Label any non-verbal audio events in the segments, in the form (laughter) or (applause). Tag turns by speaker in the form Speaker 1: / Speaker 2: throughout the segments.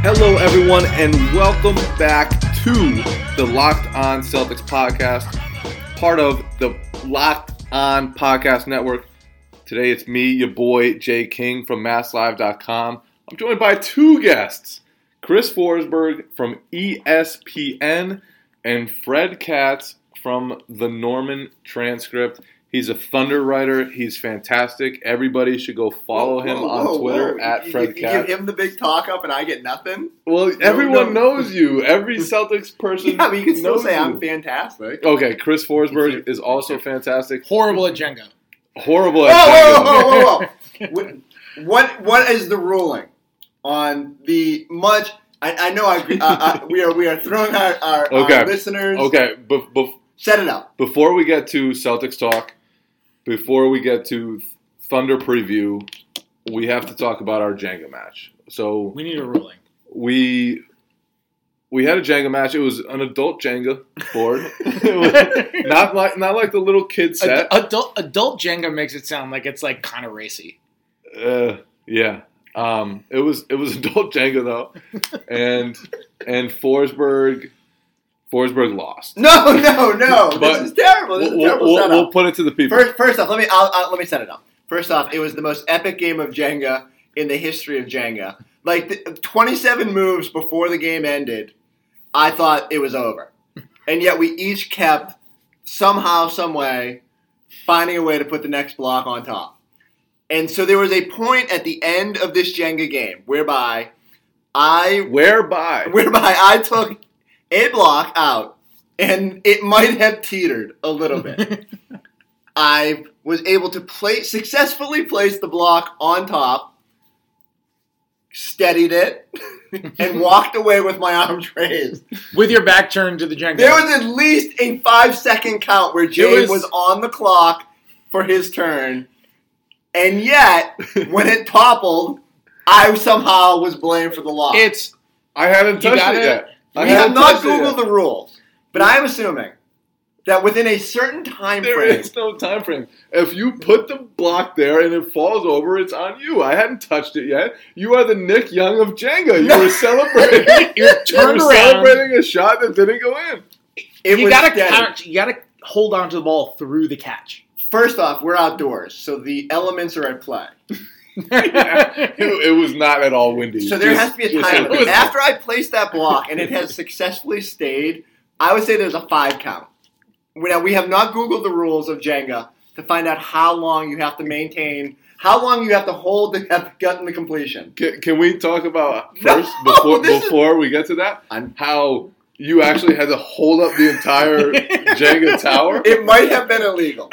Speaker 1: Hello, everyone, and welcome back to the Locked On Celtics podcast, part of the Locked On Podcast Network. Today it's me, your boy Jay King from MassLive.com. I'm joined by two guests Chris Forsberg from ESPN and Fred Katz from the Norman Transcript. He's a Thunder writer. He's fantastic. Everybody should go follow him
Speaker 2: Whoa,
Speaker 1: on
Speaker 2: whoa,
Speaker 1: Twitter
Speaker 2: whoa.
Speaker 1: at
Speaker 2: You-
Speaker 1: Fred
Speaker 2: you,
Speaker 1: Katz.
Speaker 2: give him the big talk up and I get nothing.
Speaker 1: Well, everyone
Speaker 2: no.
Speaker 1: knows you. Every (laughs) Celtics person.
Speaker 2: Yeah, but you can still say
Speaker 1: you.
Speaker 2: I'm fantastic.
Speaker 1: Okay, Chris Forsberg is also fantastic.
Speaker 3: horrible at Jenga.
Speaker 1: Horrible.
Speaker 2: Whoa,
Speaker 1: at
Speaker 2: whoa,
Speaker 1: Jenga.
Speaker 2: whoa, whoa, whoa, (laughs) whoa. what what is the ruling on the much? I, I know I agree. Uh, uh, we are we are throwing our, our,
Speaker 1: Okay.
Speaker 2: our listeners.
Speaker 1: Okay, be- be-
Speaker 2: set it up.
Speaker 1: before we get to Celtics talk, before we get to Thunder preview, we have to talk about our Jenga match. So
Speaker 3: We need a ruling.
Speaker 1: we we had a Jenga match. It was an adult Jenga board, (laughs) (laughs) not like not like the little kid set.
Speaker 3: Ad- adult adult Jenga makes it sound like it's like kind of racy.
Speaker 1: Uh, yeah. Um, it was it was (laughs) adult Jenga though, and and Forsberg Forsberg lost.
Speaker 2: No, no, no. (laughs)
Speaker 1: But
Speaker 2: this is terrible. This
Speaker 1: We'll,
Speaker 2: is a terrible
Speaker 1: we'll- we'll put it to the people.
Speaker 2: First, first off, let me I'll, I'll, let me set it up. First off, it was the most epic game of Jenga in the history of Jenga. Like the, 27 moves before the game ended, I thought it was over, (laughs) and yet we each kept somehow, some way, finding a way to put the next block on top. And so there was a point at the end of this Jenga game whereby I
Speaker 1: Whereby (laughs)
Speaker 2: whereby I took a block out, and it might have teetered a little bit. (laughs) I was able to place successfully place the block on top, steadied it, (laughs) and walked away with my arms raised.
Speaker 3: With your back turned to the Jenga.
Speaker 2: There was at least a five second count where Jay was,
Speaker 3: was-
Speaker 2: on the clock for his turn, and yet when it toppled, I somehow was blamed for the loss.
Speaker 3: it's
Speaker 1: I haven't touched it
Speaker 3: it?
Speaker 1: yet. I
Speaker 2: we have
Speaker 1: haven't
Speaker 2: not
Speaker 1: touched it
Speaker 2: Googled the rules, but I'm assuming that within a certain time
Speaker 1: There
Speaker 2: frame,
Speaker 1: is no time frame. If you put the block there and it falls over, it's on you. I hadn't touched it yet. You are the Nick Young of Jenga. You were (laughs) celebrating.
Speaker 3: you're
Speaker 1: you (laughs)
Speaker 3: turned
Speaker 1: were
Speaker 3: around.
Speaker 1: celebrating a shot that didn't go in.
Speaker 2: it
Speaker 3: you
Speaker 2: was
Speaker 3: gotta
Speaker 2: steady.
Speaker 3: catch. You gotta hold on to the ball through the catch.
Speaker 2: First off, we're outdoors, so the elements are at play.
Speaker 1: It, (laughs) it was not at all windy.
Speaker 2: So there
Speaker 1: Just-
Speaker 2: has to be a time limit.
Speaker 1: you.
Speaker 2: After I place that block and it has successfully stayed, I would say there's a five count. Now we have not Googled the rules of Jenga to find out how long you have to maintain, how long you have to hold the have gotten the completion.
Speaker 1: Can, can we talk about
Speaker 2: No,
Speaker 1: first before (laughs)
Speaker 2: is-
Speaker 1: we get to that
Speaker 2: I'm-
Speaker 1: how you actually had to hold up the entire (laughs) Jenga tower?
Speaker 2: It might have been illegal. (laughs)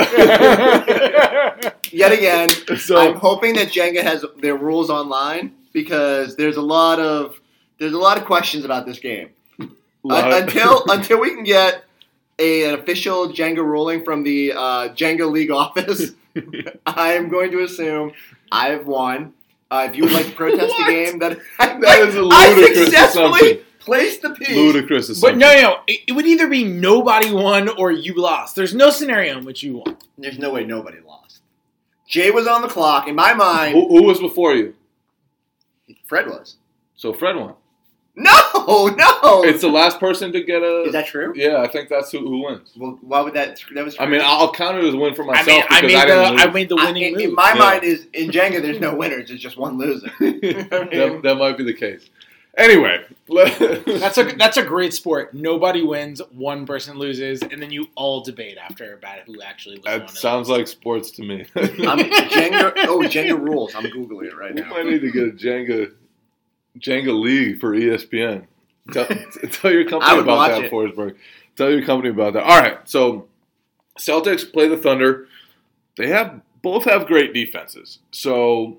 Speaker 2: Yet again,
Speaker 1: So
Speaker 2: I'm hoping that Jenga has their rules online because there's a lot of there's a lot of questions about this game.
Speaker 1: lot-
Speaker 2: Un- until until we can get a, an official Jenga ruling from the uh, Jenga League office, (laughs) I am going to assume I've won. Uh, if you would like to protest the game, that I,
Speaker 1: That is a
Speaker 2: I
Speaker 1: ludicrous
Speaker 2: successfully
Speaker 1: assumption.
Speaker 2: Placed the piece.
Speaker 1: ludicrous
Speaker 3: But
Speaker 1: assumption.
Speaker 3: no, no, no. It, it would either be nobody won or you lost. There's no scenario in which you won.
Speaker 2: There's no way nobody lost. Jay was on the clock. In my mind,
Speaker 1: Who, who was before you?
Speaker 2: Fred was.
Speaker 1: So Fred won.
Speaker 2: No, no.
Speaker 1: It's the last person to get a.
Speaker 2: Is that true?
Speaker 1: Yeah, I think that's who, who wins.
Speaker 2: Well, why would that? That was.
Speaker 1: I mean, I'll count it as a win for myself
Speaker 3: I
Speaker 1: myself
Speaker 3: mean, I
Speaker 1: because
Speaker 3: made
Speaker 1: I,
Speaker 3: the
Speaker 1: didn't
Speaker 3: I
Speaker 1: lose.
Speaker 3: made the
Speaker 2: I-
Speaker 3: winning
Speaker 2: in,
Speaker 3: move.
Speaker 2: in my
Speaker 1: Yeah.
Speaker 2: mind is in Jenga. There's no winners. It's just one loser. (laughs) (laughs)
Speaker 1: that, that might be the case. Anyway,
Speaker 3: That's a that's a great sport. Nobody wins, one person loses, and then you all debate after about who actually was. one
Speaker 1: that
Speaker 3: of
Speaker 1: sounds like sports to me.
Speaker 2: I'm (laughs) Jenga. Oh, Jenga rules. I'm googling it right
Speaker 1: We
Speaker 2: now.
Speaker 1: might need to get a Jenga Jenga league for ESPN. Tell, tell your
Speaker 2: I
Speaker 1: company
Speaker 2: would
Speaker 1: about
Speaker 2: watch
Speaker 1: that,
Speaker 2: it.
Speaker 1: Forsberg. Tell your company about that. All right, so Celtics play the Thunder. They have both have great defenses. So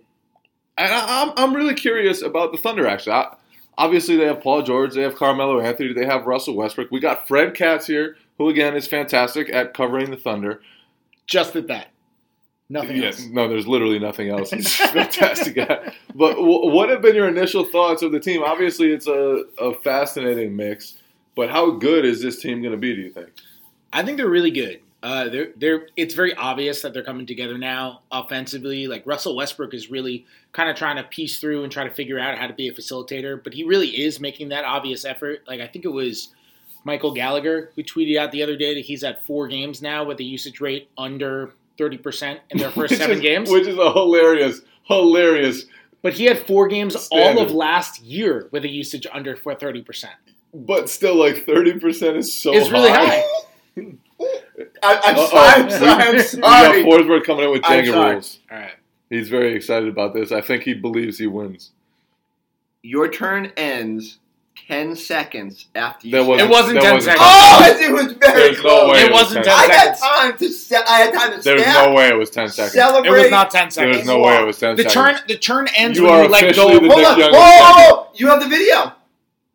Speaker 1: and I, I'm I'm really curious about the Thunder. Actually, I, obviously they have Paul George, they have Carmelo Anthony, they have Russell Westbrook. We got Fred Katz here, who again is fantastic at covering the Thunder.
Speaker 3: just at that. Nothing
Speaker 1: Yes,
Speaker 3: else.
Speaker 1: no, there's literally nothing else. He's (laughs) fantastic guy. But w- what have been your initial thoughts of the team? Obviously, it's a, a fascinating mix. But how good is this team going to be? Do you think?
Speaker 3: I think they're really good. Uh, they're they're. It's very obvious that they're coming together now offensively. Like Russell Westbrook is really kind of trying to piece through and try to figure out how to be a facilitator, but he really is making that obvious effort. Like I think it was Michael Gallagher who tweeted out the other day that he's at four games now with a usage rate under thirty percent in their first (laughs) seven
Speaker 1: is-
Speaker 3: games.
Speaker 1: which is a hilarious, hilarious.
Speaker 3: But he had four games all of last year with a usage under thirty percent.
Speaker 1: But still, like thirty percent is so
Speaker 3: It's really high. (laughs)
Speaker 2: I, I'm,
Speaker 1: Uh-oh.
Speaker 2: sorry, I'm sorry. I'm (laughs)
Speaker 1: We got
Speaker 2: sorry.
Speaker 1: Forsberg coming in with
Speaker 2: I'm
Speaker 1: Jenga rules.
Speaker 3: All right.
Speaker 1: He's very excited about this. I think he believes he wins.
Speaker 2: Your turn ends ten seconds after you.
Speaker 1: That
Speaker 2: start.
Speaker 3: It wasn't
Speaker 1: that
Speaker 3: 10
Speaker 1: wasn't-
Speaker 3: seconds.
Speaker 2: Oh, it was very
Speaker 1: There's no
Speaker 2: close.
Speaker 1: way
Speaker 3: It wasn't
Speaker 1: 10
Speaker 2: I had time to. Se- I had time to.
Speaker 1: There's
Speaker 2: snap,
Speaker 1: no way it was ten seconds.
Speaker 2: Celebrate.
Speaker 3: It was not ten
Speaker 1: There
Speaker 3: seconds.
Speaker 1: was no way it was ten
Speaker 3: The
Speaker 1: seconds.
Speaker 3: turn the turn ends
Speaker 1: You
Speaker 3: when
Speaker 1: are
Speaker 3: you let go.
Speaker 1: officially the
Speaker 2: Hold on. Whoa, whoa, whoa! You have the video.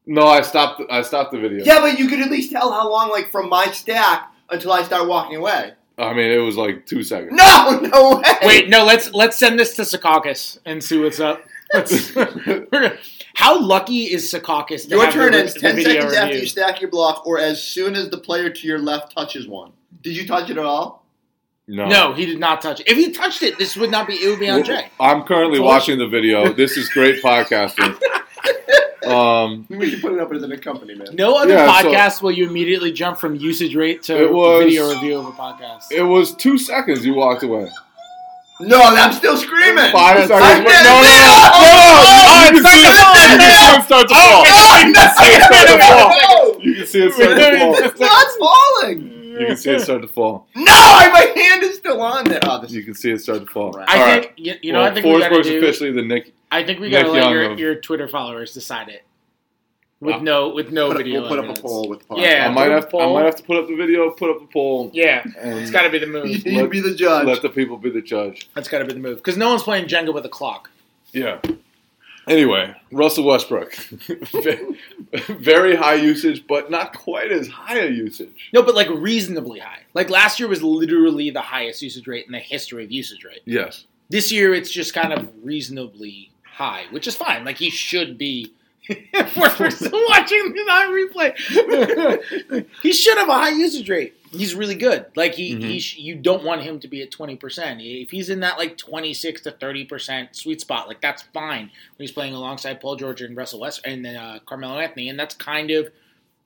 Speaker 1: No, I stopped. I stopped the video.
Speaker 2: Yeah, but you could at least tell how long, like, from my stack until I start walking away.
Speaker 1: I mean, it was like two seconds.
Speaker 2: No, (laughs) no way.
Speaker 3: wait, no. Let's let's send this to Secaucus and see what's up. Let's, we're (laughs) gonna- (laughs) how lucky is Secaucus? To
Speaker 2: Your
Speaker 3: have
Speaker 2: turn
Speaker 3: the,
Speaker 2: ends
Speaker 3: the
Speaker 2: ten
Speaker 3: video
Speaker 2: seconds after
Speaker 3: review?
Speaker 2: you stack your block, or as soon as the player to your left touches one. Did you touch it at all?
Speaker 1: No.
Speaker 3: No, he did not touch it. If he touched it, this would not be. It would be on Jay.
Speaker 1: I'm currently watching the video. This is great podcasting. Um, (laughs)
Speaker 2: We should put it up as an accompaniment.
Speaker 3: No other
Speaker 1: Yeah, so-
Speaker 3: podcast will you immediately jump from usage rate to
Speaker 1: was-
Speaker 3: video review of a podcast.
Speaker 1: it was two seconds. You walked away.
Speaker 2: No, I'm still screaming.
Speaker 1: Five
Speaker 3: That's-
Speaker 1: seconds.
Speaker 2: I
Speaker 1: No,
Speaker 2: did
Speaker 1: no, no,
Speaker 2: it.
Speaker 1: no, no,
Speaker 3: Oh,
Speaker 1: You can see it. You can see it start to fall.
Speaker 2: No,
Speaker 1: You can see it start to fall.
Speaker 2: no,
Speaker 1: You can see it start to fall.
Speaker 2: it's not falling.
Speaker 1: You can see it start to fall.
Speaker 2: No, my hand is still on there. Oh, this
Speaker 1: You can see it start to fall.
Speaker 2: Right.
Speaker 3: I
Speaker 1: All
Speaker 3: think
Speaker 1: right.
Speaker 3: you, you know.
Speaker 1: Well,
Speaker 3: I think we gotta
Speaker 1: Forsberg's
Speaker 3: do.
Speaker 1: officially the Nick.
Speaker 3: I think we
Speaker 1: Nick
Speaker 3: gotta let
Speaker 1: Young
Speaker 3: your,
Speaker 1: of-
Speaker 3: your Twitter followers decide it with
Speaker 1: Wow.
Speaker 3: no with no
Speaker 2: put up,
Speaker 3: video.
Speaker 2: we'll put up a
Speaker 3: evidence.
Speaker 2: poll with the.
Speaker 3: Yeah.
Speaker 1: I might
Speaker 3: put up
Speaker 1: have.
Speaker 3: a
Speaker 1: I
Speaker 3: poll.
Speaker 1: might have to put up the video. Put up the poll.
Speaker 3: Yeah,
Speaker 1: And
Speaker 3: it's got to be the move. (laughs)
Speaker 2: you be the judge.
Speaker 1: let the people be the judge.
Speaker 3: That's got to be the move because no one's playing Jenga with a clock.
Speaker 1: Yeah. Anyway, Russell Westbrook, (laughs) very high usage, but not quite as high a usage.
Speaker 3: No, but like reasonably high. Like last year was literally the highest usage rate in the history of usage rate.
Speaker 1: Yes.
Speaker 3: This year it's just kind of reasonably high, which is fine. Like he should be. (laughs) we're still (laughs) watching the replay, (laughs) he should have a high usage rate. He's really good. Like he,
Speaker 1: Mhm.
Speaker 3: he sh- you don't want him to be at twenty percent. If he's in that like twenty six to thirty percent sweet spot, like that's fine when he's playing alongside Paul George and Russell West and then uh, Carmelo Anthony, and that's kind of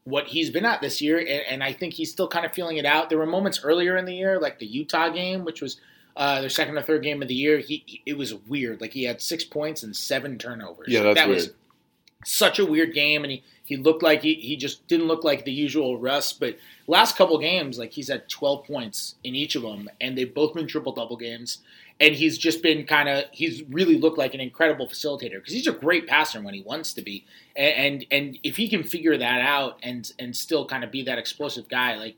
Speaker 3: what he's been at this year. And, and I think he's still kind of feeling it out. There were moments earlier in the year, like the Utah game, which was uh, their second or third game of the year. He, he- it was weird. Like he had six points and seven turnovers.
Speaker 1: Yeah, that's
Speaker 3: that
Speaker 1: weird.
Speaker 3: was such a weird game, and he, he looked like he, he just didn't look like the usual Russ. But last couple games, like he's had 12 points in each of them, and they've both been triple double games. And he's just been kind of he's really looked like an incredible facilitator because he's a great passer when he wants to be, and, and and if he can figure that out and and still kind of be that explosive guy, like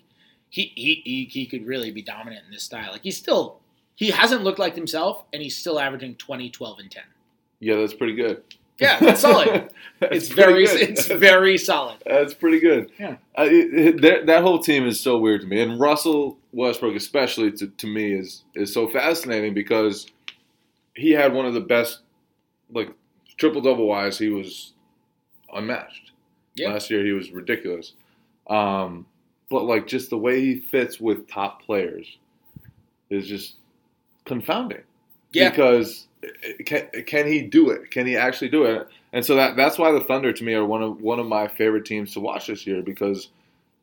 Speaker 3: he he he, he could really be dominant in this style. Like he's still he hasn't looked like himself, and he's still averaging 20, 12, and 10.
Speaker 1: Yeah, that's pretty good.
Speaker 3: Yeah, that's solid. (laughs)
Speaker 1: That's
Speaker 3: it's very
Speaker 1: good.
Speaker 3: it's very solid.
Speaker 1: That's pretty good.
Speaker 3: Yeah.
Speaker 1: Uh, it, it- that, whole team is so weird to me, and Russell Westbrook, especially to, to me, is is so fascinating because he had one of the best, like triple double wise. He was unmatched.
Speaker 3: Yeah.
Speaker 1: Last year he was ridiculous, um, but like just the way he fits with top players is just confounding.
Speaker 3: Yeah.
Speaker 1: Because uh, can, can he do it? Can he actually do it? And so that that's why the Thunder to me are one of one of my favorite teams to watch this year because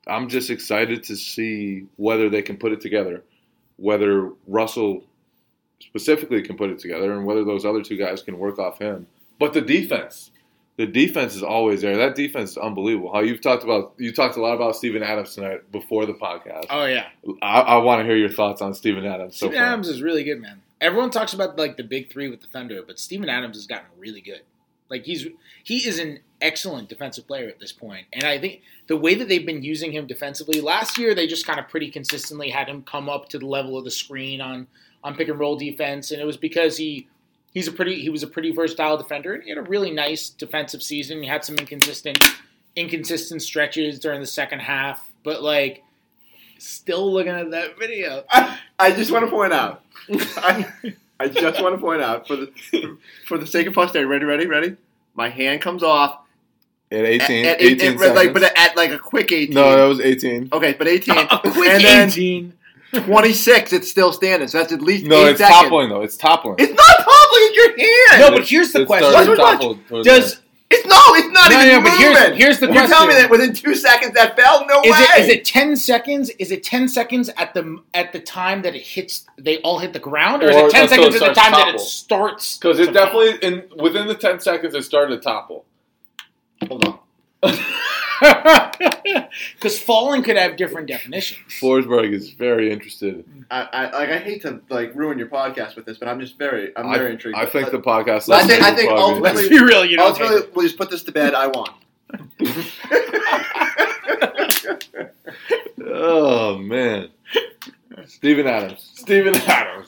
Speaker 1: I'm just excited to see whether they can put it together, whether Russell specifically can put it together, and whether those other two guys can work off him. But the defense, the defense is always there. That defense is unbelievable. How you've talked about you talked a lot about Steven Adams tonight before the podcast.
Speaker 3: Oh yeah,
Speaker 1: I, I want to hear your thoughts on Steven Adams. So
Speaker 3: Steven
Speaker 1: far.
Speaker 3: Adams is really good, man. Everyone talks about like the big three with the Thunder, but Steven Adams has gotten really good. Like he's he is an excellent defensive player at this point, and I think the way that they've been using him defensively last year, they just kind of pretty consistently had him come up to the level of the screen on on pick and roll defense, and it was because he he's a pretty he was a pretty versatile defender. He had a really nice defensive season. He had some inconsistent inconsistent stretches during the second half, but like still looking at that video.
Speaker 2: I, I just want to point out. I, I just want to point out for the for the sake of posterity. Ready, ready, ready. My hand comes off.
Speaker 1: At 18,
Speaker 2: at, at,
Speaker 1: 18
Speaker 2: at, like, but at like a quick 18.
Speaker 1: No, that was 18.
Speaker 2: Okay, but 18. (laughs)
Speaker 3: a quick
Speaker 2: and
Speaker 3: 18.
Speaker 2: Then, 26, it's still standing. So that's at least
Speaker 1: no, it's
Speaker 2: seconds.
Speaker 1: toppling though. It's toppling.
Speaker 2: It's not toppling in your hand.
Speaker 3: No, but here's the
Speaker 1: it's
Speaker 3: question:
Speaker 1: toppled,
Speaker 3: Does
Speaker 2: it's no? It's not
Speaker 3: no,
Speaker 2: even
Speaker 3: no,
Speaker 2: moving.
Speaker 3: Here's, here's, the
Speaker 2: you question: You
Speaker 3: tell me
Speaker 2: that within two seconds that fell? No
Speaker 3: is
Speaker 2: way.
Speaker 3: It, is it ten seconds? Is it ten seconds at the at the time that it hits? They all hit the ground, or,
Speaker 1: or is
Speaker 3: it ten seconds
Speaker 1: it
Speaker 3: at the time topple. that it starts?
Speaker 1: Because it definitely fall. in within the ten seconds it started to topple.
Speaker 2: Hold on. (laughs) (laughs)
Speaker 3: Because falling could have different definitions.
Speaker 1: Forsberg is very interested.
Speaker 2: I, I like. I hate to like ruin your podcast with this, but I'm just very. I'm
Speaker 1: I,
Speaker 2: very intrigued.
Speaker 1: I think the podcast.
Speaker 2: I think- I
Speaker 1: listeners
Speaker 2: think
Speaker 1: will probably-
Speaker 3: Let's be real, you know.
Speaker 2: Ultimately, we'll just put this to bed. I won. (laughs)
Speaker 1: Oh man, Steven Adams. Steven Adams.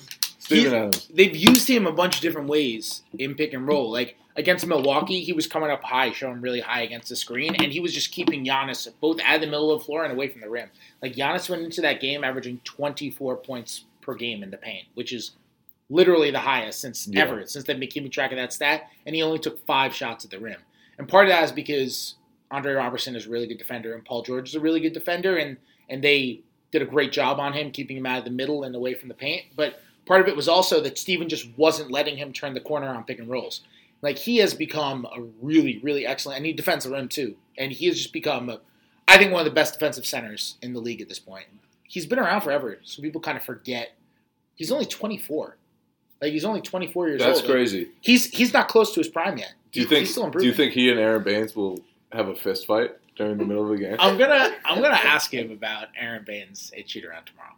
Speaker 1: Steven Adams.
Speaker 3: they've used him a bunch of different ways in pick and roll. Like against Milwaukee, he was coming up high, showing really high against the screen, and he was just keeping Giannis both at the middle of the floor and away from the rim. Like Giannis went into that game averaging 24 points per game in the paint, which is literally the highest since
Speaker 1: Yeah.
Speaker 3: ever, since they've been keeping track of that stat, and he only took five shots at the rim. And part of that is because Andre Roberson is a really good defender, and Paul George is a really good defender, and and they did a great job on him, keeping him out of the middle and away from the paint. But part of it was also that Steven just wasn't letting him turn the corner on pick and rolls. Like he has become a really, really excellent, and he defends the rim too. And he has just become, a, I think, one of the best defensive centers in the league at this point. He's been around forever, so people kind of forget. He's only 24. Like he's only 24 years
Speaker 1: That's
Speaker 3: old. That's
Speaker 1: crazy.
Speaker 3: he's he's not close to his prime yet.
Speaker 1: Do you
Speaker 3: He-
Speaker 1: think?
Speaker 3: he's still
Speaker 1: Do you think he and Aron Baynes will have a fist fight during the middle of the game?
Speaker 3: I'm gonna I'm gonna ask him about Aron Baynes at shoot around tomorrow.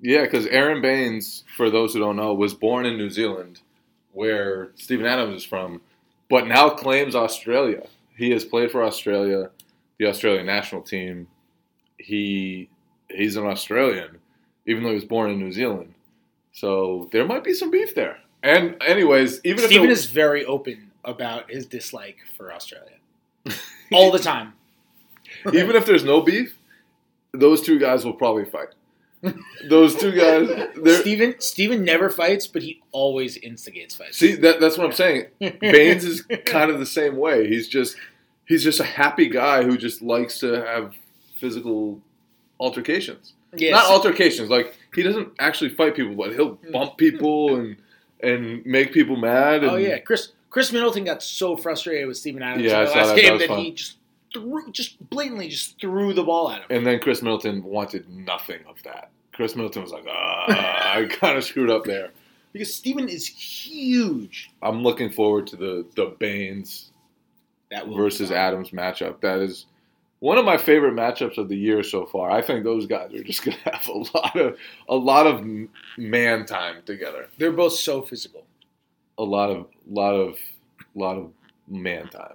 Speaker 1: Yeah, because Aron Baynes, for those who don't know, was born in New Zealand, where Steven Adams is from, but now claims Australia. He has played for Australia, the Australian national team. He he's an Australian, even though he was born in New Zealand. So there might be some beef there. And anyways, even
Speaker 3: Steven
Speaker 1: if
Speaker 3: is very open about his dislike for Australia (laughs) all the time.
Speaker 1: even if there's no beef, those two guys will probably fight. (laughs) Those two guys, they're,
Speaker 3: Steven Steven never fights, but he always instigates fights.
Speaker 1: See, that, that's what I'm saying. Baynes is kind of the same way. He's just he's just a happy guy who just likes to have physical altercations.
Speaker 3: Yes.
Speaker 1: Not altercations, like he doesn't actually fight people, but he'll
Speaker 3: Hmm.
Speaker 1: bump people and and make people mad. And,
Speaker 3: Oh yeah, Chris Khris Middleton got so frustrated with Steven Adams
Speaker 1: Yeah,
Speaker 3: in the last
Speaker 1: that. That
Speaker 3: game
Speaker 1: was
Speaker 3: that, he just threw, just blatantly just threw the ball at him.
Speaker 1: And then Khris Middleton wanted nothing of that. Khris Middleton was like, ah, (laughs) I kind of screwed up there.
Speaker 3: because Steven is huge.
Speaker 1: I'm looking forward to the the Baynes
Speaker 3: That
Speaker 1: versus. Adams matchup. That is one of my favorite matchups of the year so far. I think those guys are just (laughs) going to have a lot of a lot of man time together.
Speaker 3: They're both so physical.
Speaker 1: A lot of lot of lot of man time.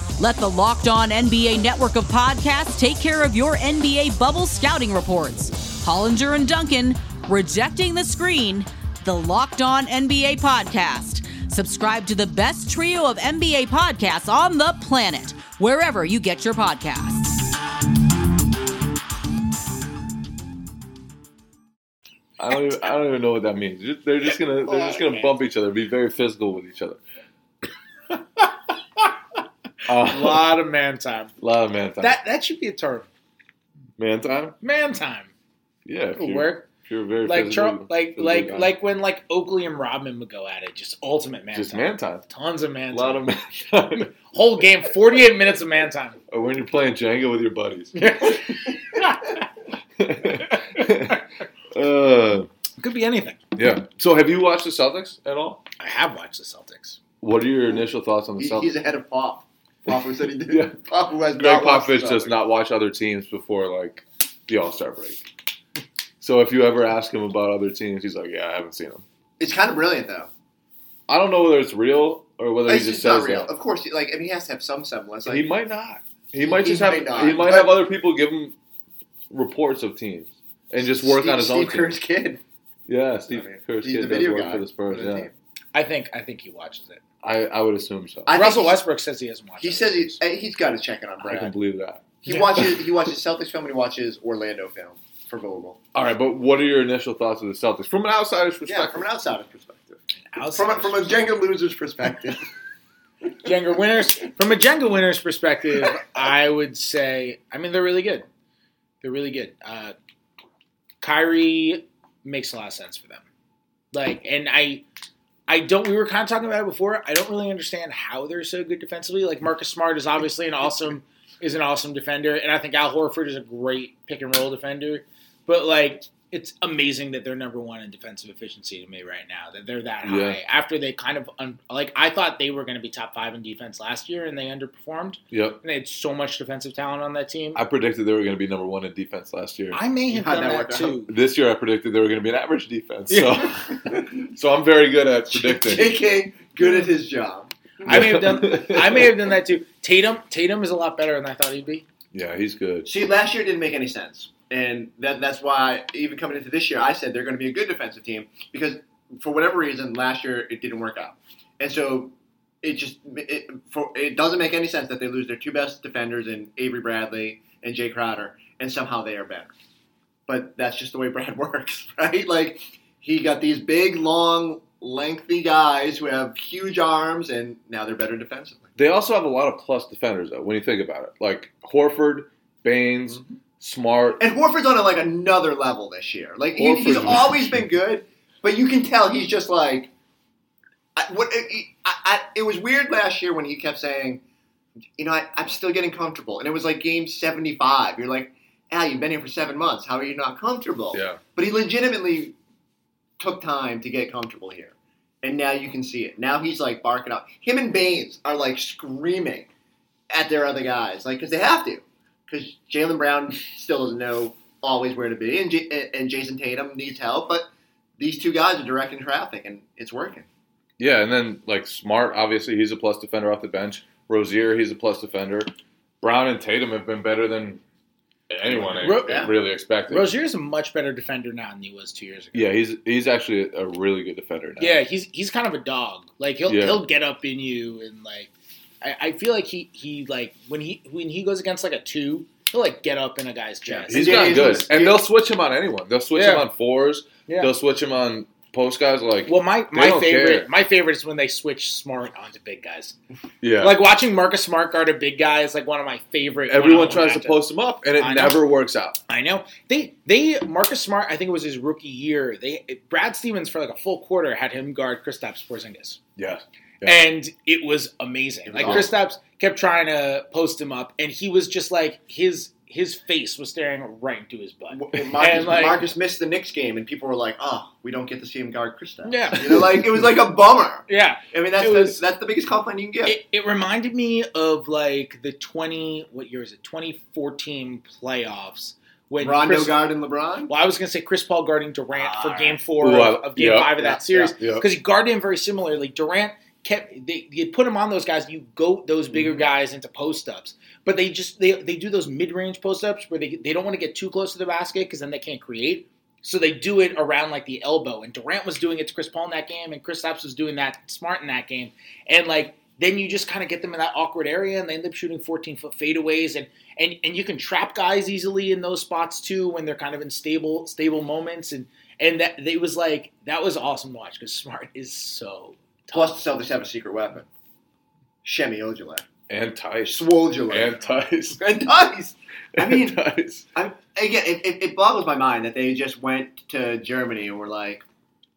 Speaker 4: Let the Locked On NBA network of podcasts take care of your NBA bubble scouting reports. Hollinger and Duncan, Rejecting the Screen, the Locked On NBA podcast. Subscribe to the best trio of NBA podcasts on the planet, wherever you get your podcasts.
Speaker 1: I don't. Even, I don't even know what that means. They're just gonna. They're just gonna bump each other. Be very physical with each other. (laughs)
Speaker 3: A
Speaker 1: Uh,
Speaker 3: lot of man time.
Speaker 1: A lot of man time.
Speaker 3: That that should be a term.
Speaker 1: man time.
Speaker 3: Man time.
Speaker 1: Yeah. If
Speaker 3: It'll work.
Speaker 1: if you're very
Speaker 3: Like Trump, like like
Speaker 1: guy.
Speaker 3: like when like Oakley and Rodman would go at it. Just ultimate man
Speaker 1: just
Speaker 3: time.
Speaker 1: man time.
Speaker 3: Tons of man
Speaker 1: A lot
Speaker 3: time.
Speaker 1: of man time. (laughs)
Speaker 3: Whole game, forty eight minutes of man time.
Speaker 1: or when you're playing Jenga with your buddies. (laughs) (laughs) uh,
Speaker 3: Could be anything.
Speaker 1: yeah. So, have you watched the Celtics at all?
Speaker 3: I have watched the Celtics.
Speaker 1: What are your initial thoughts on the
Speaker 2: He,
Speaker 1: Celtics?
Speaker 2: he's ahead of Pop. Pop who said he did.
Speaker 1: Yeah.
Speaker 2: Pop has
Speaker 1: Greg
Speaker 2: not
Speaker 1: Popovich does not watch other teams before like the All Star break. So if you ever ask him about other teams, he's like, "Yeah, I haven't seen them."
Speaker 2: It's kind of brilliant though.
Speaker 1: I don't know whether it's real or whether
Speaker 2: It's
Speaker 1: he just
Speaker 2: just not
Speaker 1: says
Speaker 2: real.
Speaker 1: that.
Speaker 2: Of course, like I mean, he has to have some semblance. Like,
Speaker 1: he might not. He
Speaker 2: He-
Speaker 1: might
Speaker 2: he
Speaker 1: just have.
Speaker 2: not,
Speaker 1: he might
Speaker 2: but-
Speaker 1: have other people give him reports of teams and just work
Speaker 2: Steve,
Speaker 1: on his
Speaker 2: Steve
Speaker 1: own.
Speaker 2: Kerr's kid.
Speaker 1: Yeah, Steve
Speaker 2: I mean,
Speaker 1: Kerr's kid
Speaker 2: the
Speaker 1: does
Speaker 2: video
Speaker 1: work
Speaker 2: guy
Speaker 1: for the Spurs.
Speaker 2: for the
Speaker 1: Yeah,
Speaker 2: team.
Speaker 3: I think I think he watches it.
Speaker 1: I, I would assume so.
Speaker 2: I
Speaker 3: Russell Westbrook says he hasn't watched.
Speaker 2: He says he's, he's got to check it on
Speaker 1: I can believe that.
Speaker 2: He watches he watches Celtics film and he watches Orlando film for Vogel.
Speaker 1: All right, but what are your initial thoughts of the Celtics from an outsider's perspective?
Speaker 2: Yeah, from an outsider's perspective.
Speaker 3: Outside.
Speaker 2: From a, from a Jenga loser's perspective. (laughs)
Speaker 3: Jenga winners from a Jenga winners perspective, I would say I mean they're really good. They're really good. Uh, Kyrie makes a lot of sense for them. Like, and I, I don't. We were kind of talking about it before. I don't really understand how they're so good defensively. Like Marcus Smart is obviously an awesome is an awesome defender, and I think Al Horford is a great pick and roll defender. But like, it's amazing that they're number one in defensive efficiency to me right now. That they're that high after they kind of un, like I thought they were going to be top five in defense last year, and they underperformed.
Speaker 1: Yep.
Speaker 3: And they had so much defensive talent on that team.
Speaker 1: I predicted they were going to be number one in defense last year.
Speaker 3: I may have
Speaker 2: How'd
Speaker 3: done
Speaker 2: that
Speaker 3: that too.
Speaker 1: This year, I predicted they were going to be an average defense. So, (laughs) so I'm very good at predicting.
Speaker 2: JK, good at his job.
Speaker 3: I may have done. I may have done that too. Tatum. Tatum is a lot better than I thought he'd be.
Speaker 1: Yeah, he's good.
Speaker 2: See, last year didn't make any sense, and that, that's why even coming into this year, I said they're going to be a good defensive team because for whatever reason, last year it didn't work out, and so it just it, for, it doesn't make any sense that they lose their two best defenders in Avery Bradley and Jae Crowder, and somehow they are better. But that's just the way (laughs) Brad works, (laughs) right? Like he got these big, long, lengthy guys who have huge arms, and now they're better defensively.
Speaker 1: They also have a lot of plus defenders, though, when you think about it. Like Horford, Baynes, mm-hmm. Smart.
Speaker 2: And Horford's on a, like another level this year. Like he, he's always been good, but you can tell he's just like. I, what I, I, it was weird last year when he kept saying, you know, I, I'm still getting comfortable, and it was like game 75. You're like, Al, you've been here for seven months. How are you not comfortable?
Speaker 1: Yeah.
Speaker 2: But he legitimately took time to get comfortable here, and now you can see it. Now he's like barking up. Him and Baynes are like screaming at their other guys, like because they have to, because Jaylen Brown still doesn't know always where to be, and J- and Jayson Tatum needs help, but these two guys are directing traffic, and it's working.
Speaker 1: Yeah, and then like Smart, obviously he's a plus defender off the bench. Rozier, he's a plus defender. Brown and Tatum have been better than anyone
Speaker 3: Ro-
Speaker 2: yeah.
Speaker 1: really expected.
Speaker 3: Rozier's a much better defender now than he was two years ago.
Speaker 1: yeah, he's he's actually a really good defender now.
Speaker 3: Yeah, he's he's kind of a dog. Like he'll
Speaker 1: Yeah.
Speaker 3: he'll get up in you and like I, I feel like he he like when he when he goes against like a two, he'll like get up in a guy's chest.
Speaker 1: he's
Speaker 2: Yeah,
Speaker 1: gotten
Speaker 2: he's
Speaker 1: good, and they'll switch him on anyone. They'll switch him on fours.
Speaker 3: Yeah.
Speaker 1: They'll switch him on post guys like
Speaker 3: Well, my my favorite
Speaker 1: care.
Speaker 3: my favorite is when they switch Smart onto big guys.
Speaker 1: yeah.
Speaker 3: Like watching Marcus Smart guard a big guy is like one of my favorite.
Speaker 1: everyone
Speaker 3: one-on-one
Speaker 1: tries to post him up, and it never works out.
Speaker 3: I know they they Marcus Smart. I think it was his rookie year. They Brad Stevens for like a full quarter had him guard Kristaps Porzingis,
Speaker 1: Yeah. Yeah.
Speaker 3: and it was amazing. Like
Speaker 1: awesome.
Speaker 3: Kristaps kept trying to post him up, and he was just like his his face was staring right into his butt.
Speaker 2: When Marcus,
Speaker 3: And, like-
Speaker 2: Marcus missed the Knicks game, and people were like, "Oh, we don't get to see him guard Kristaps."
Speaker 3: Yeah.
Speaker 2: you know, like it was like a bummer.
Speaker 3: Yeah,
Speaker 2: I mean, that's the,
Speaker 3: was-
Speaker 2: that's the biggest compliment you can get.
Speaker 3: It, it reminded me of like the twenty what year is it? Twenty fourteen playoffs when
Speaker 2: Rondo
Speaker 3: Chris,
Speaker 2: guarding LeBron.
Speaker 3: Well, I was gonna say Chris Paul guarding Durant for
Speaker 2: Ah.
Speaker 3: Game Four
Speaker 1: Ooh,
Speaker 3: of, of Game
Speaker 1: yeah,
Speaker 3: Five of
Speaker 2: yeah,
Speaker 3: that series
Speaker 1: yeah, yeah.
Speaker 3: because he guarded him very similarly. Durant kept they you put him on those guys. You go those bigger
Speaker 2: Mhm.
Speaker 3: guys into post ups, but they just they they do those mid range post ups where they they don't want to get too close to the basket because then they can't create. So they do it around like the elbow, and Durant was doing it to Chris Paul in that game, and Kristaps was doing that smart in that game, and like then you just kind of get them in that awkward area, and they end up shooting 14 foot fadeaways, and and and you can trap guys easily in those spots too when they're kind of in stable stable moments, and and that it was like that was awesome to watch because Smart is so
Speaker 2: Plus, the Celtics have a secret weapon, Semi Ojeleye,
Speaker 1: And Tice.
Speaker 2: Swoljale,
Speaker 1: And Tice.
Speaker 2: and Dice. I mean,
Speaker 1: And Tice.
Speaker 2: I'm, again, it, it, it boggles my mind that they just went to Germany and were like,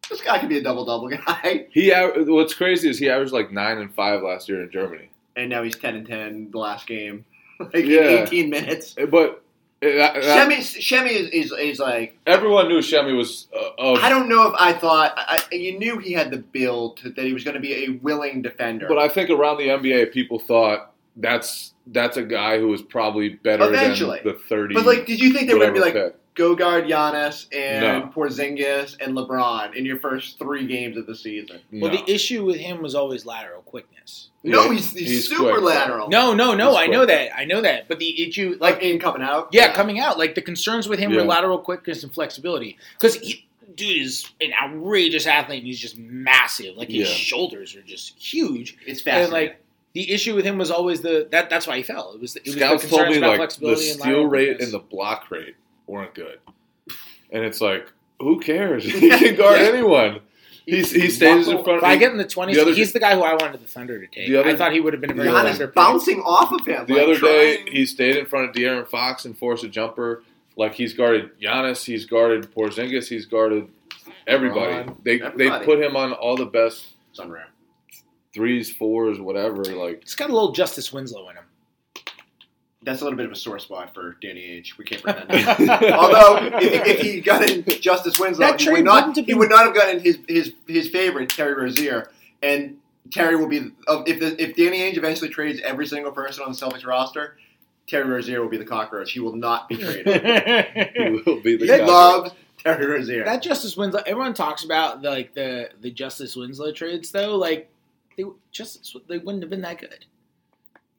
Speaker 2: "This guy could be a double double guy," (laughs)
Speaker 1: He what's crazy is he averaged like nine and five last year in Germany.
Speaker 2: and now he's ten and ten the last game, (laughs) like
Speaker 1: Yeah.
Speaker 2: eighteen minutes.
Speaker 1: But that, that-
Speaker 2: Semi, Semi is, is, is like
Speaker 1: everyone knew Semi was. Uh,
Speaker 2: I don't know if I thought I, you knew he had the build to, that he was going to be a willing defender.
Speaker 1: but I think around the NBA, people thought that's that's a guy who was probably better
Speaker 2: Eventually.
Speaker 1: than the thirty.
Speaker 2: But like, did you think they were going to be like
Speaker 1: pick.
Speaker 2: Go guard Giannis and
Speaker 1: No.
Speaker 2: Porzingis and LeBron in your first three games of the season?
Speaker 3: Well,
Speaker 1: No.
Speaker 3: the issue with him was always lateral quickness.
Speaker 2: No,
Speaker 1: Yeah,
Speaker 2: he's, he's,
Speaker 1: he's
Speaker 2: super
Speaker 1: quick.
Speaker 2: lateral.
Speaker 3: No, no, no.
Speaker 1: He's
Speaker 3: I know that. I know that. But the issue,
Speaker 2: like
Speaker 3: like,
Speaker 2: in coming out.
Speaker 3: yeah, coming out, like the concerns with him were lateral quickness and flexibility. Because dude is an outrageous athlete and he's just massive. Like his
Speaker 1: Yeah.
Speaker 3: shoulders are just huge.
Speaker 2: It's
Speaker 3: And like the issue with him was always the that. That's why he fell. It was it was
Speaker 1: Scouts
Speaker 3: the
Speaker 1: told me
Speaker 3: about
Speaker 1: like the
Speaker 3: flexibility and
Speaker 1: steal
Speaker 3: lateral
Speaker 1: rate and the block rate weren't good, and it's like who cares? (laughs) he can guard
Speaker 2: Yeah.
Speaker 1: anyone. He's, he stays in front.
Speaker 3: If I get in the twenties,
Speaker 1: the other-
Speaker 3: he's the guy who I wanted the Thunder to take.
Speaker 1: The other-
Speaker 3: I thought he would have been a very
Speaker 2: Giannis
Speaker 3: Thunder pick.
Speaker 2: bouncing off of him.
Speaker 1: The
Speaker 2: like,
Speaker 1: other day, he stayed in front of De'Aaron Fox and forced a jumper. Like he's guarded Giannis, he's guarded Porzingis, he's guarded everybody.
Speaker 2: LeBron,
Speaker 1: they
Speaker 2: everybody.
Speaker 1: they put him on all the best
Speaker 2: It's
Speaker 1: threes, fours, whatever. Like
Speaker 3: He's got a little Justice Winslow in him.
Speaker 2: That's a little bit of a sore spot for Danny Ainge. We can't bring that. (laughs) Although, if, if he got in Justice Winslow, he would not.
Speaker 3: wouldn't have
Speaker 2: He would not have gotten his his his favorite Terry Rozier, and Terry will be if the, if Danny Ainge eventually trades every single person on the Celtics roster. Terry Rozier will be the cockroach. He will not be traded. (laughs)
Speaker 1: he will be the
Speaker 2: he
Speaker 1: guy.
Speaker 2: loves Terry Rozier.
Speaker 3: That Justice Winslow. Everyone talks about the, like the the Justice Winslow trades, though. Like they Justice, they wouldn't have been that good.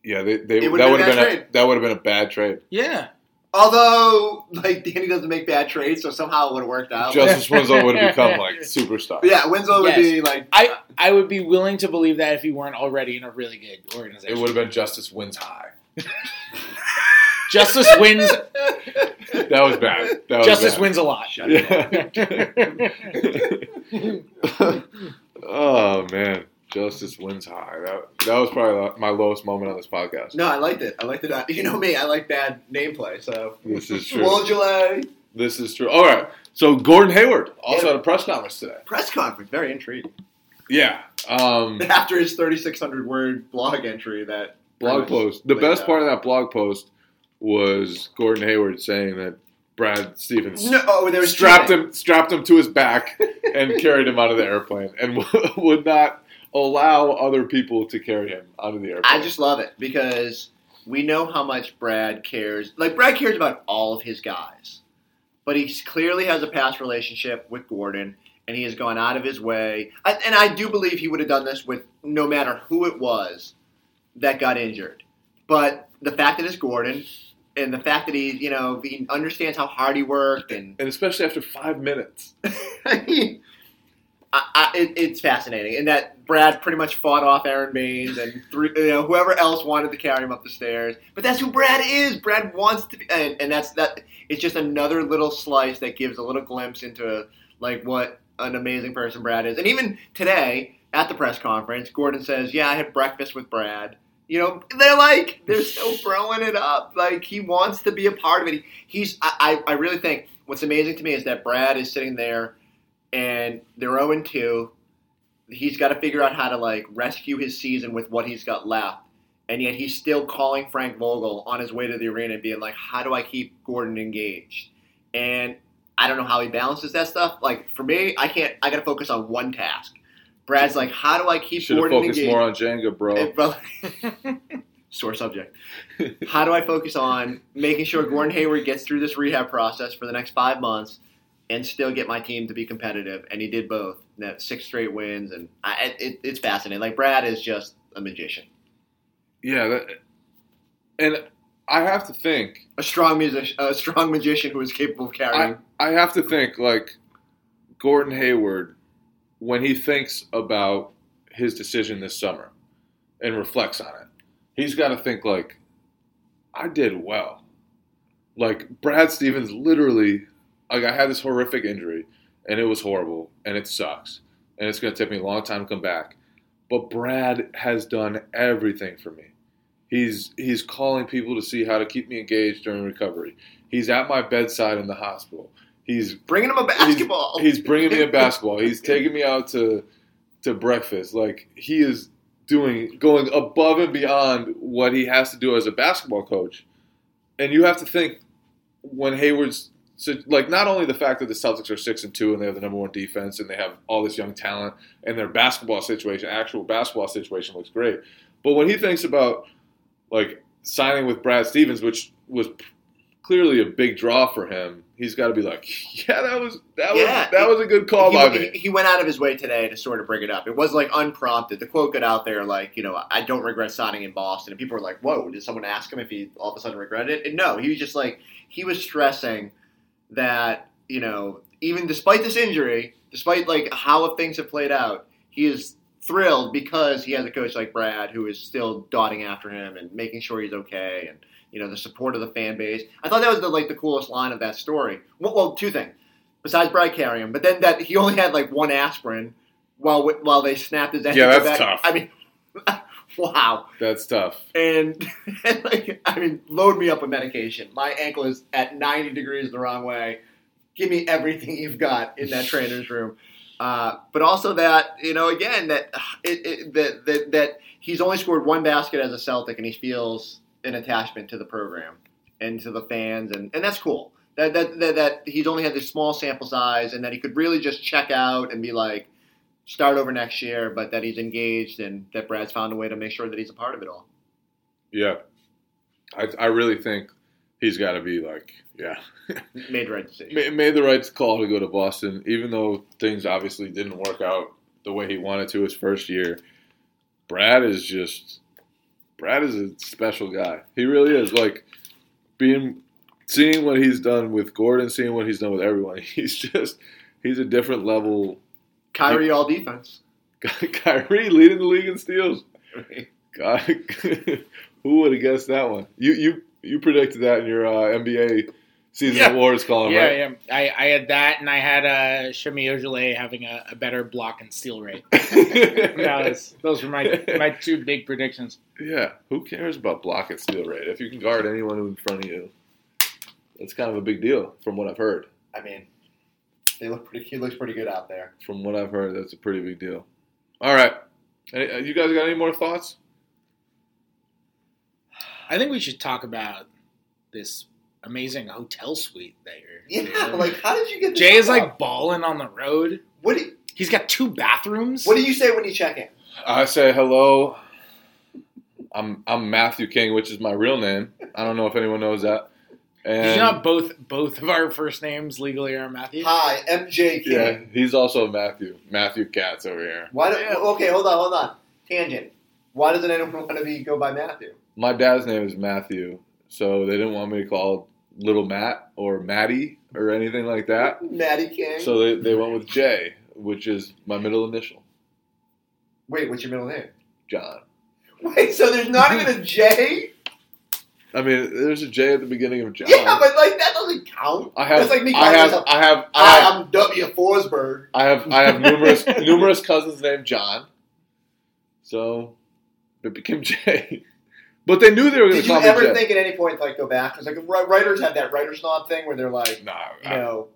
Speaker 1: Yeah, they, they,
Speaker 2: It would've
Speaker 1: that
Speaker 2: been
Speaker 1: would have
Speaker 2: bad
Speaker 1: been a, that would have been a bad trade.
Speaker 3: Yeah,
Speaker 2: Although, like Danny doesn't make bad trades, so somehow it would have worked out.
Speaker 1: Justice Winslow (laughs) would have become like (laughs) superstar.
Speaker 2: But yeah, Winslow would be like
Speaker 3: I I would be willing to believe that if he weren't already in a really good organization.
Speaker 1: It would have been Justice wins high. (laughs)
Speaker 3: Justice wins.
Speaker 1: That was bad. That was
Speaker 3: Justice
Speaker 1: bad.
Speaker 3: wins a lot.
Speaker 2: Shut it
Speaker 1: Yeah. oh man, Justice wins high. That that was probably my lowest moment on this podcast.
Speaker 2: No, I liked it. I liked it. Uh, You know me, I like bad name play. So
Speaker 1: This is true.
Speaker 2: Wojale.
Speaker 1: This is true. All right. So Gordon Hayward also
Speaker 2: Yeah.
Speaker 1: had a press conference today.
Speaker 2: press conference. Very intrigued.
Speaker 1: Yeah. Um, (laughs)
Speaker 2: After his 3,600 word blog entry, that
Speaker 1: blog post. The best
Speaker 2: out.
Speaker 1: part of that blog post was Gordon Hayward saying that Brad Stevens
Speaker 2: No, oh,
Speaker 1: strapped
Speaker 2: cheating.
Speaker 1: him strapped him to his back (laughs) and carried him out of the airplane and (laughs) would not allow other people to carry him out of the airport.
Speaker 2: I just love it because we know how much Brad cares. Like Brad cares about all of his guys, but he clearly has a past relationship with Gordon, and he has gone out of his way. I, and I do believe he would have done this with no matter who it was that got injured. But the fact that it's Gordon, and the fact that he, you know, he understands how hard he worked, and
Speaker 1: and especially after five minutes.
Speaker 2: I (laughs) mean, I, I, it, it's fascinating, and that Brad pretty much fought off Aron Baynes and three, you know, whoever else wanted to carry him up the stairs. But that's who Brad is. Brad wants to be, and, and that's that. It's just another little slice that gives a little glimpse into like what an amazing person Brad is. And even today at the press conference, Gordon says, "Yeah, I had breakfast with Brad." You know, they're like they're still (laughs) throwing it up. Like he wants to be a part of it. He, he's. I, I I really think what's amazing to me is that Brad is sitting there, and they're 0 2. He's got to figure out how to like rescue his season with what he's got left, and yet he's still calling Frank Vogel on his way to the arena and being like, "How do I keep Gordon engaged?" And I don't know how he balances that stuff. Like for me, I can't. I got to focus on one task. Brad's like, "How do I keep Gordon engaged?
Speaker 1: Should have
Speaker 2: Gordon
Speaker 1: focused
Speaker 2: engaged?"
Speaker 1: more on Jenga, bro.
Speaker 2: Bro- (laughs) Sore subject. How do I focus on making sure Gordon Hayward gets through this rehab process for the next five months and still get my team to be competitive? And he did both. That six straight wins, and I, it, it's fascinating. Like Brad is just a magician,
Speaker 1: yeah, that, and I have to think.
Speaker 2: a strong musician, a strong magician who is capable of carrying.
Speaker 1: I, I have to think like Gordon Hayward when he thinks about his decision this summer and reflects on it. He's got to think like I did well. Like Brad Stevens literally like I had this horrific injury and it was horrible and it sucks and it's going to take me a long time to come back. But Brad has done everything for me. He's he's calling people to see how to keep me engaged during recovery. He's at my bedside in the hospital. He's
Speaker 2: Bringing him a basketball.
Speaker 1: He's, he's bringing me a (laughs) basketball. He's taking me out to to breakfast. Like he is doing going above and beyond what he has to do as a basketball coach. And you have to think when Hayward's so like not only the fact that the Celtics are six and two and they have the number one defense and they have all this young talent and their basketball situation, actual basketball situation looks great. But when he thinks about like signing with Brad Stevens, which was clearly a big draw for him, he's got to be like, (laughs) yeah, that was that
Speaker 2: Yeah.
Speaker 1: was that was a good call
Speaker 2: he,
Speaker 1: by
Speaker 2: he-
Speaker 1: me.
Speaker 2: he went out of his way today to sort of bring it up. It was like unprompted. The quote got out there like, you know, I don't regret signing in Boston. And people were like, whoa, did someone ask him if he all of a sudden regretted it? And no, he was just like, he was stressing that, you know, even despite this injury, despite like how things have played out, he is thrilled because he has a coach like Brad who is still dotting after him and making sure he's okay and you know the support of the fan base. I thought that was the like the coolest line of that story. Well, well two things besides Brad carrying him, but then that he only had like one aspirin while while they snapped his ankle
Speaker 1: Yeah, that's
Speaker 2: back.
Speaker 1: tough.
Speaker 2: I mean, (laughs) (laughs) wow.
Speaker 1: That's tough.
Speaker 2: And, (laughs) and like, I mean, load me up with medication. My ankle is at 90 degrees the wrong way. Give me everything you've got in that trainer's room. Uh, but also that you know again that (sighs) it, it, that, that that he's only scored one basket as a Celtic and he feels an attachment to the program and to the fans and, and that's cool. That, that, that, that he's only had this small sample size and that he could really just check out and be like start over next year, but that he's engaged and that Brad's found a way to make sure that he's a part of it all.
Speaker 1: Yeah, I I really think he's got to be like yeah. (laughs)
Speaker 2: Made the right decision.
Speaker 1: Ma- made the right call to go to Boston, even though things obviously didn't work out the way he wanted to his first year. Brad is just Brad is a special guy. He really is. Like being seeing what he's done with Gordon, seeing what he's done with everyone. (laughs) He's just he's a different level.
Speaker 2: Kyrie all defense. (laughs)
Speaker 1: Kyrie leading the league in steals. God, (laughs) who would have guessed that one? You you you predicted that in your uh, NBA season
Speaker 3: Yeah.
Speaker 1: awards column,
Speaker 3: yeah,
Speaker 1: right?
Speaker 3: yeah. I, I had that, and I had uh, Semi Ojeleye having a, a better block and steal rate. (laughs) that was, those were my my two big predictions.
Speaker 1: Yeah, who cares about block and steal rate? If you can guard anyone in front of you, it's kind of a big deal, from what I've heard.
Speaker 2: I mean, they look pretty. He looks pretty good out there.
Speaker 1: From what I've heard, that's a pretty big deal. All right, Any- uh, you guys got any more thoughts?
Speaker 3: I think we should talk about this amazing hotel suite that you're.
Speaker 2: Yeah, (laughs) like how did you get? This
Speaker 3: Jay is
Speaker 2: up?
Speaker 3: like balling on the road.
Speaker 2: What you,
Speaker 3: He's got two bathrooms.
Speaker 2: What do you say when you check in?
Speaker 1: I say hello. I'm I'm Matthew King, which is my real name. I don't know if anyone knows that.
Speaker 3: Did
Speaker 1: And
Speaker 3: you know both both of our first names legally are Matthew?
Speaker 2: Hi, MJ King.
Speaker 1: yeah, he's also Matthew. Matthew Katz over here.
Speaker 2: Why? Do, Okay, hold on, hold on. Tangent. Why doesn't anyone want to be go by Matthew?
Speaker 1: My dad's name is Matthew, so they didn't want me to call little Matt or Matty or anything like that.
Speaker 2: Matty King.
Speaker 1: So they, they went with J, which is my middle initial,
Speaker 2: Wait, what's your middle name?
Speaker 1: John.
Speaker 2: Wait, so there's not even a J?
Speaker 1: I mean, there's a J at the beginning of John.
Speaker 2: Yeah, but like that doesn't count.
Speaker 1: I have,
Speaker 2: That's like me
Speaker 1: I have,
Speaker 2: myself,
Speaker 1: I have, I have,
Speaker 2: I am W. Forsberg.
Speaker 1: I have, I have numerous, (laughs) numerous cousins named John. So it became Jay. But they knew they were going
Speaker 2: Did
Speaker 1: to
Speaker 2: you
Speaker 1: call me
Speaker 2: ever
Speaker 1: Jay.
Speaker 2: think at any point like go back? Because like writers have that writer's knob thing where they're like,
Speaker 1: Nah,
Speaker 2: you
Speaker 1: I-
Speaker 2: know,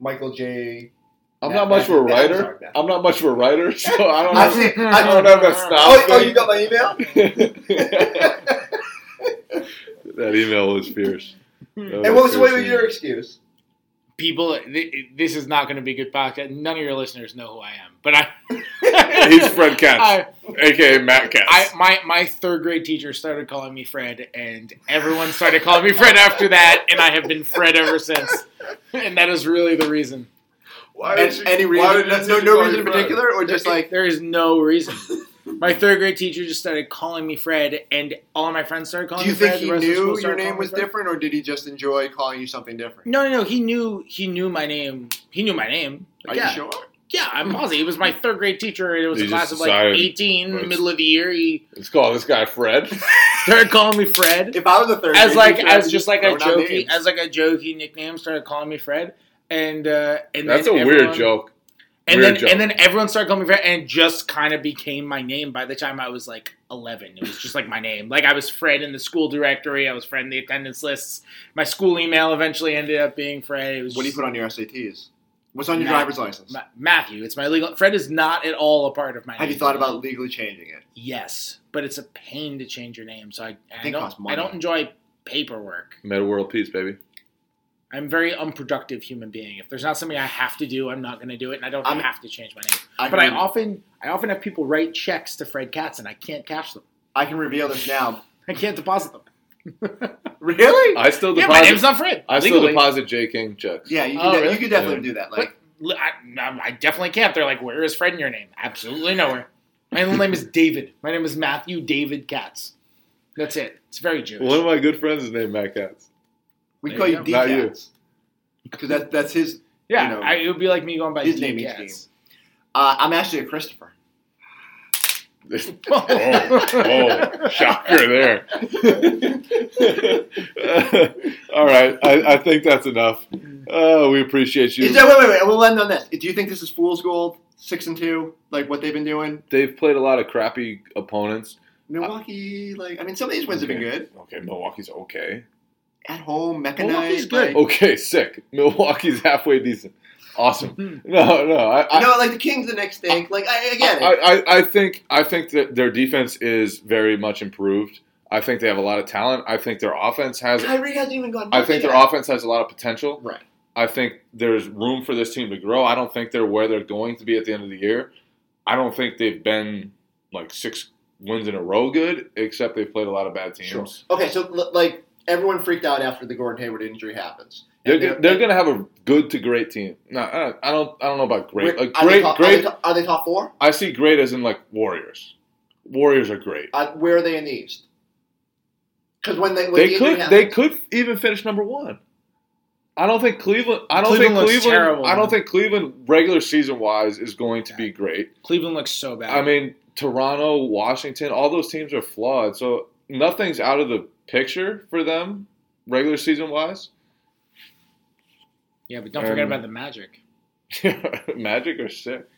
Speaker 2: Michael J.
Speaker 1: I'm
Speaker 2: Matt-
Speaker 1: not much of a writer.
Speaker 2: I'm.
Speaker 1: I'm not much of a writer, so I don't
Speaker 2: I've
Speaker 1: have,
Speaker 2: seen-
Speaker 1: I don't that snob
Speaker 2: Oh, oh, you got my email? (laughs) (laughs)
Speaker 1: that email was fierce. (laughs) That
Speaker 2: and what was
Speaker 1: fierce
Speaker 2: what was
Speaker 1: email.
Speaker 2: your excuse?
Speaker 3: People, th- this is not going to be a good podcast. None of your listeners know who I am, but I. (laughs)
Speaker 1: He's Fred Katz,
Speaker 3: I,
Speaker 1: aka Matt Katz.
Speaker 3: I, my my third grade teacher started calling me Fred, and everyone started calling me Fred after that, and I have been Fred ever since. And that is really the reason.
Speaker 1: why
Speaker 2: And,
Speaker 1: did you-
Speaker 2: any
Speaker 1: why
Speaker 2: reason?
Speaker 1: did
Speaker 2: No, no,
Speaker 1: call
Speaker 2: no
Speaker 1: you
Speaker 2: reason in particular, or just like
Speaker 3: there is no reason. (laughs) My third grade teacher just started calling me Fred, and all of my friends started calling
Speaker 2: Do you
Speaker 3: me Fred.
Speaker 2: think
Speaker 3: the
Speaker 2: he
Speaker 3: rest of the school
Speaker 2: knew your
Speaker 3: started
Speaker 2: name
Speaker 3: calling me
Speaker 2: was
Speaker 3: Fred.
Speaker 2: different, or did he just enjoy calling you something different?
Speaker 3: No, no, no. He knew. He knew my name. He knew my name.
Speaker 2: Are
Speaker 3: yeah,
Speaker 2: you sure?
Speaker 3: yeah. I'm positive. He was my third grade teacher. and It was
Speaker 1: He
Speaker 3: a class of like
Speaker 1: decided
Speaker 3: 18,
Speaker 1: let's-
Speaker 3: middle of the year. He
Speaker 1: Let's call this guy Fred. (laughs)
Speaker 3: started calling me Fred.
Speaker 2: If I was a third,
Speaker 3: as
Speaker 2: grade
Speaker 3: like
Speaker 2: teacher, I'd
Speaker 3: as
Speaker 2: be
Speaker 3: just like a
Speaker 2: throwing out
Speaker 3: jokey
Speaker 2: names.
Speaker 3: as like a jokey nickname started calling me Fred and uh and
Speaker 1: That's a
Speaker 3: then
Speaker 1: weird joke.
Speaker 3: And
Speaker 1: Weird
Speaker 3: then
Speaker 1: joke.
Speaker 3: and then everyone started calling me Fred and it just kind of became my name by the time I was like 11 it was just like my name like I was Fred in the school directory I was Fred in the attendance lists my school email eventually ended up being Fred it was
Speaker 2: What do you
Speaker 3: just-
Speaker 2: put on your SATs? What's on your
Speaker 3: Matt-
Speaker 2: driver's license?
Speaker 3: Ma- Matthew it's my legal Fred is not at all a part of my
Speaker 2: Have
Speaker 3: name
Speaker 2: you thought about legally changing it?
Speaker 3: yes but it's a pain to change your name so I I,
Speaker 2: think
Speaker 3: don't
Speaker 2: costs
Speaker 3: I don't enjoy paperwork
Speaker 1: Metta World Peace, baby.
Speaker 3: I'm a very unproductive human being. If there's not something I have to do, I'm not going to do it, and I don't
Speaker 2: I'm-
Speaker 3: have to change my name.
Speaker 2: I
Speaker 3: but I often, I often have people write checks to Fred Katz, and I can't cash them.
Speaker 2: I can reveal this now.
Speaker 3: I can't deposit them. (laughs) (laughs)
Speaker 2: Really?
Speaker 1: I still
Speaker 3: yeah,
Speaker 1: deposit.
Speaker 3: my name's not Fred.
Speaker 1: I still deposit Jay King checks.
Speaker 2: Yeah, you
Speaker 3: Oh,
Speaker 2: could, de-
Speaker 3: really?
Speaker 2: you could definitely
Speaker 1: Yeah.
Speaker 2: do that. Like,
Speaker 3: li- I, um, I definitely can't. They're like, "Where is Fred in your name?" Absolutely nowhere. My name is (laughs) David. My name is Matthew David Katz. That's it. It's very Jewish.
Speaker 1: One of my good friends is named Matt Katz.
Speaker 2: We call
Speaker 3: you.
Speaker 1: Not you.
Speaker 2: D-Cats. Because that, that's his.
Speaker 3: yeah,
Speaker 2: you know,
Speaker 3: I, it would be like me going by
Speaker 2: his name means
Speaker 3: Katz.
Speaker 2: Uh, I'm actually a Christopher. (laughs)
Speaker 1: oh, oh, shocker there. (laughs) All right, I, I think that's enough. Uh, we appreciate you.
Speaker 2: Is that, wait, wait, wait. We'll end on this. Do you think this is fool's gold? Six and two, like what they've been doing.
Speaker 1: They've played a lot of crappy opponents.
Speaker 2: Milwaukee, like I mean, some of these wins have been good.
Speaker 1: Okay, Milwaukee's okay.
Speaker 2: At home, mechanized.
Speaker 3: Milwaukee's good.
Speaker 2: Like,
Speaker 1: Okay, sick. Milwaukee's halfway decent. Awesome. Hmm. No, no, I, I,
Speaker 2: you know, like the Kings the next thing. Like I, I get it.
Speaker 1: I, I, I think I think that their defense is very much improved. I think they have a lot of talent. I think their offense has.
Speaker 2: Kyrie hasn't even gone.
Speaker 1: I think their offense has a lot of potential.
Speaker 2: Right.
Speaker 1: I think there's room for this team to grow. I don't think they're where they're going to be at the end of the year. I don't think they've been like six wins in a row good, except they've played a lot of bad teams.
Speaker 2: Sure. Okay, so like everyone freaked out after the Gordon Hayward injury happens.
Speaker 1: They're,
Speaker 2: And
Speaker 1: go- they're going to have a good to great team. No, I I don't. I don't know about great.
Speaker 2: Where-
Speaker 1: Like
Speaker 2: are, they
Speaker 1: great,
Speaker 2: top, are, they
Speaker 1: great.
Speaker 2: top, are they top four?
Speaker 1: I see great as in like Warriors. Warriors are great.
Speaker 2: Uh, where are they in the East? Because when they when
Speaker 1: They
Speaker 2: the
Speaker 1: could.
Speaker 2: happens-
Speaker 1: They could even finish number one. I don't think Cleveland. I don't
Speaker 3: Cleveland
Speaker 1: think Cleveland.
Speaker 3: terrible.
Speaker 1: I don't think Cleveland regular season wise is going to be great.
Speaker 3: Cleveland looks so bad.
Speaker 1: I mean, Toronto, Washington, all those teams are flawed. So nothing's out of the picture for them regular season wise.
Speaker 3: yeah, but don't forget
Speaker 1: um,
Speaker 3: about the Magic. (laughs)
Speaker 1: Magic are sick.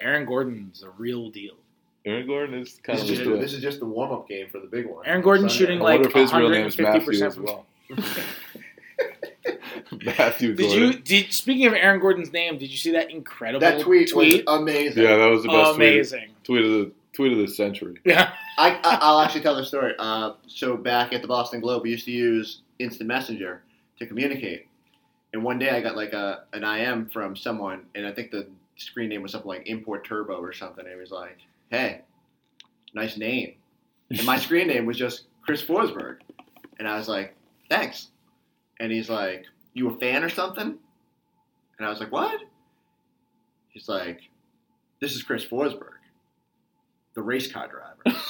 Speaker 3: Aaron Gordon's a real deal.
Speaker 1: Aaron Gordon is kind
Speaker 2: This
Speaker 1: of
Speaker 2: is, just
Speaker 1: a
Speaker 2: this is just the warm up game for the big one.
Speaker 3: Aaron
Speaker 2: Gordon
Speaker 3: shooting like
Speaker 1: wonder if his real name is
Speaker 3: 150%
Speaker 1: Matthew as well. (laughs) (laughs) Matthew
Speaker 3: Did you did speaking of Aaron Gordon's name? Did you see that incredible
Speaker 2: That tweet,
Speaker 3: tweet?
Speaker 2: was amazing.
Speaker 1: Yeah, that was the best tweet,
Speaker 3: Amazing.
Speaker 1: tweet of the tweet of the century. (laughs)
Speaker 3: Yeah.
Speaker 2: I, I, I'll actually tell the story. Uh, so back at the Boston Globe, we used to use Instant Messenger to communicate. And one day I got like a an IM from someone, and I think the screen name was something like Import Turbo or something. And he was like, "Hey, nice name." And my (laughs) screen name was just Chris Forsberg, and I was like, "Thanks." And he's like, "You a fan or something?" And I was like, "What?" He's like, "This is Chris Forsberg, the race car driver."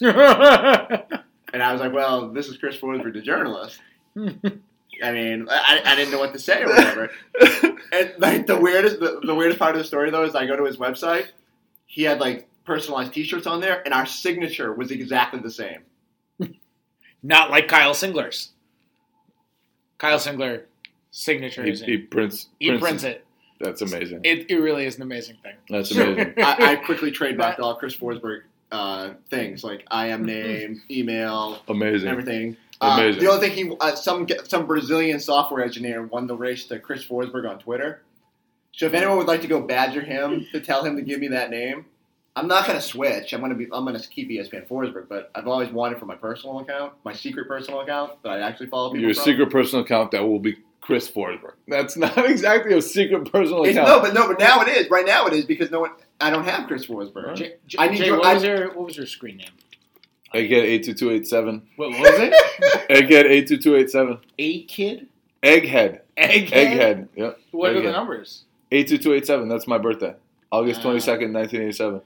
Speaker 2: (laughs) And I was like, well, this is Chris Forsberg, the journalist. I mean, I, I didn't know what to say or whatever. and like the weirdest, the, the weirdest part of the story though is I go to his website. He had like personalized T-shirts on there, and our signature was exactly the same.
Speaker 3: Not like Kyle Singler's. Kyle Singler signature.
Speaker 1: He, he prints.
Speaker 3: He prints it.
Speaker 1: That's amazing.
Speaker 3: It, it really is an amazing thing.
Speaker 1: That's amazing. (laughs)
Speaker 2: I, I quickly trademarked all Chris Forsberg uh, things like I am name, (laughs) email,
Speaker 1: amazing.
Speaker 2: everything. Uh,
Speaker 1: Amazing.
Speaker 2: the only thing he, uh, some some Brazilian software engineer won the race to Chris Forsberg on Twitter. So if anyone would like to go badger him to tell him to give me that name, I'm not going to switch. I'm going to be I'm going to keep ESPN Forsberg, but I've always wanted for my personal account, my secret personal account that I actually follow people
Speaker 1: Your
Speaker 2: from.
Speaker 1: secret personal account that will be Chris Forsberg. That's not (laughs) exactly a secret personal
Speaker 2: It's, no, but no, but now it is. Right now it is because no one. I don't have Chris Forsberg.
Speaker 3: J- J-
Speaker 2: I need
Speaker 3: Jay,
Speaker 2: your-
Speaker 3: what,
Speaker 2: I-
Speaker 3: was your, what was your screen name?
Speaker 1: Egghead eight two two eight seven.
Speaker 3: What, what was it? (laughs)
Speaker 1: Egghead eight two two eight seven.
Speaker 3: A kid?
Speaker 1: Egghead.
Speaker 3: Egghead?
Speaker 1: Egghead. Yep.
Speaker 3: What are the numbers?
Speaker 1: Eight two two eight seven. That's my birthday. August
Speaker 3: Ah.
Speaker 1: twenty second, nineteen eighty seven.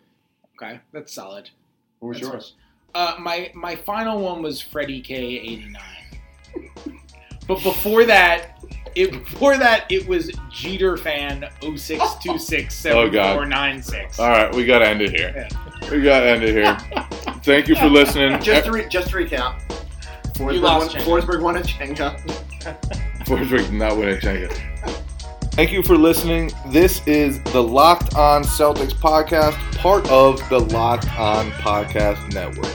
Speaker 3: Okay, that's solid.
Speaker 2: What was
Speaker 3: That's
Speaker 2: yours?
Speaker 3: Uh, my my final one was Freddie K eighty nine. (laughs) But before that, it before that it was Jeter fan 0626 (laughs)
Speaker 1: Oh, God.
Speaker 3: 7496.
Speaker 1: All right, we gotta end it here. We gotta end it here. Thank you for (laughs) listening.
Speaker 2: Just to re- just to recap, Forsberg won,
Speaker 3: Jenga.
Speaker 2: Forsberg won a Jenga. (laughs)
Speaker 1: Forsberg did not win a Jenga. Thank you for listening. This is the Locked On Celtics podcast, part of the Locked On Podcast Network.